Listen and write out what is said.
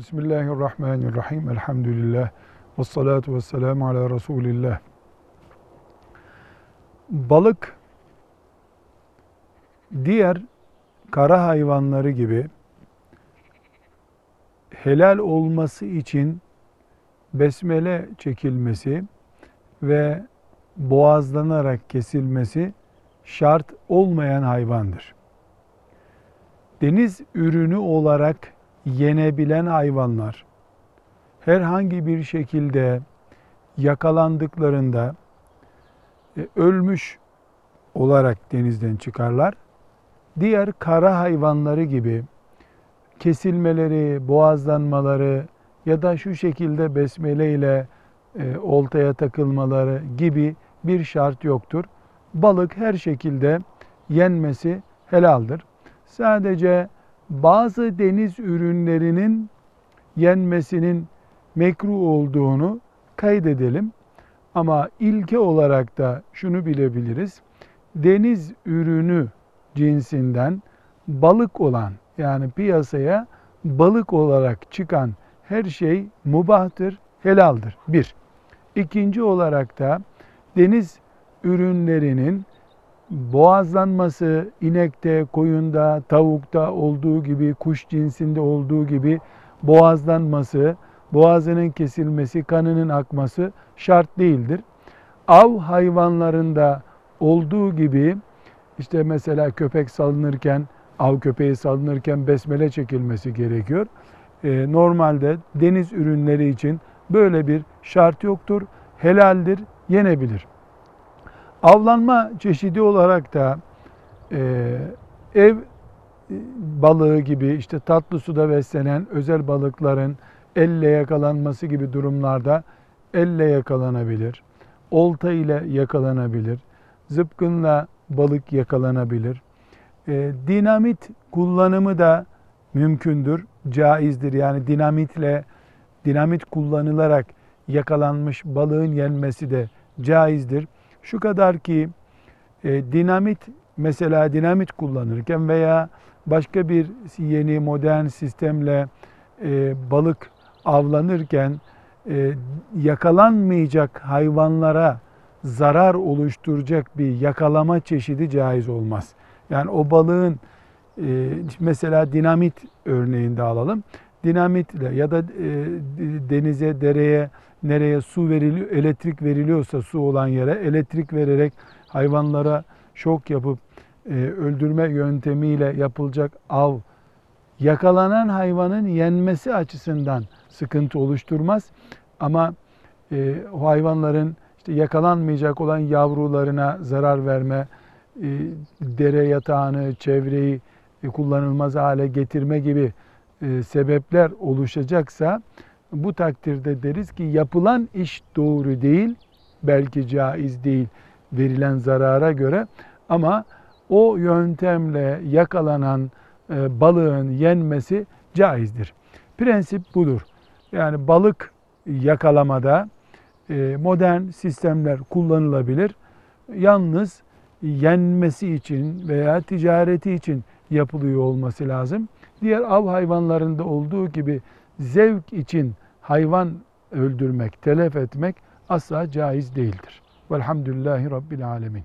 Bismillahirrahmanirrahim. Elhamdülillah. Ve salatu ve selamu ala Resulillah. Balık diğer kara hayvanları gibi helal olması için besmele çekilmesi ve boğazlanarak kesilmesi şart olmayan hayvandır. Deniz ürünü olarak yenebilen hayvanlar herhangi bir şekilde yakalandıklarında e, ölmüş olarak denizden çıkarlar. Diğer kara hayvanları gibi kesilmeleri, boğazlanmaları ya da şu şekilde besmele ile e, oltaya takılmaları gibi bir şart yoktur. Balık her şekilde yenmesi helaldir. Sadece bazı deniz ürünlerinin yenmesinin mekruh olduğunu kaydedelim. Ama ilke olarak da şunu bilebiliriz. Deniz ürünü cinsinden balık olan yani piyasaya balık olarak çıkan her şey mubahtır, helaldir. Bir. İkinci olarak da deniz ürünlerinin boğazlanması inekte, koyunda, tavukta olduğu gibi, kuş cinsinde olduğu gibi boğazlanması, boğazının kesilmesi, kanının akması şart değildir. Av hayvanlarında olduğu gibi işte mesela köpek salınırken, av köpeği salınırken besmele çekilmesi gerekiyor. Ee, normalde deniz ürünleri için böyle bir şart yoktur. Helaldir, yenebilir. Avlanma çeşidi olarak da e, ev balığı gibi işte tatlı suda beslenen özel balıkların elle yakalanması gibi durumlarda elle yakalanabilir. Olta ile yakalanabilir. Zıpkınla balık yakalanabilir. E, dinamit kullanımı da mümkündür, caizdir. Yani dinamitle dinamit kullanılarak yakalanmış balığın yenmesi de caizdir. Şu kadar ki e, dinamit mesela dinamit kullanırken veya başka bir yeni modern sistemle e, balık avlanırken e, yakalanmayacak hayvanlara zarar oluşturacak bir yakalama çeşidi caiz olmaz. Yani o balığın e, mesela dinamit örneğinde alalım. Dinamitle ya da e, denize, dereye, nereye su veriliyor, elektrik veriliyorsa su olan yere elektrik vererek hayvanlara şok yapıp e, öldürme yöntemiyle yapılacak av yakalanan hayvanın yenmesi açısından sıkıntı oluşturmaz. Ama e, o hayvanların işte yakalanmayacak olan yavrularına zarar verme, e, dere yatağını, çevreyi e, kullanılmaz hale getirme gibi e, sebepler oluşacaksa bu takdirde deriz ki yapılan iş doğru değil, belki caiz değil verilen zarara göre ama o yöntemle yakalanan e, balığın yenmesi caizdir. Prensip budur. Yani balık yakalamada e, modern sistemler kullanılabilir. Yalnız yenmesi için veya ticareti için yapılıyor olması lazım. Diğer av hayvanlarında olduğu gibi zevk için hayvan öldürmek, telef etmek asla caiz değildir. Velhamdülillahi Rabbil Alemin.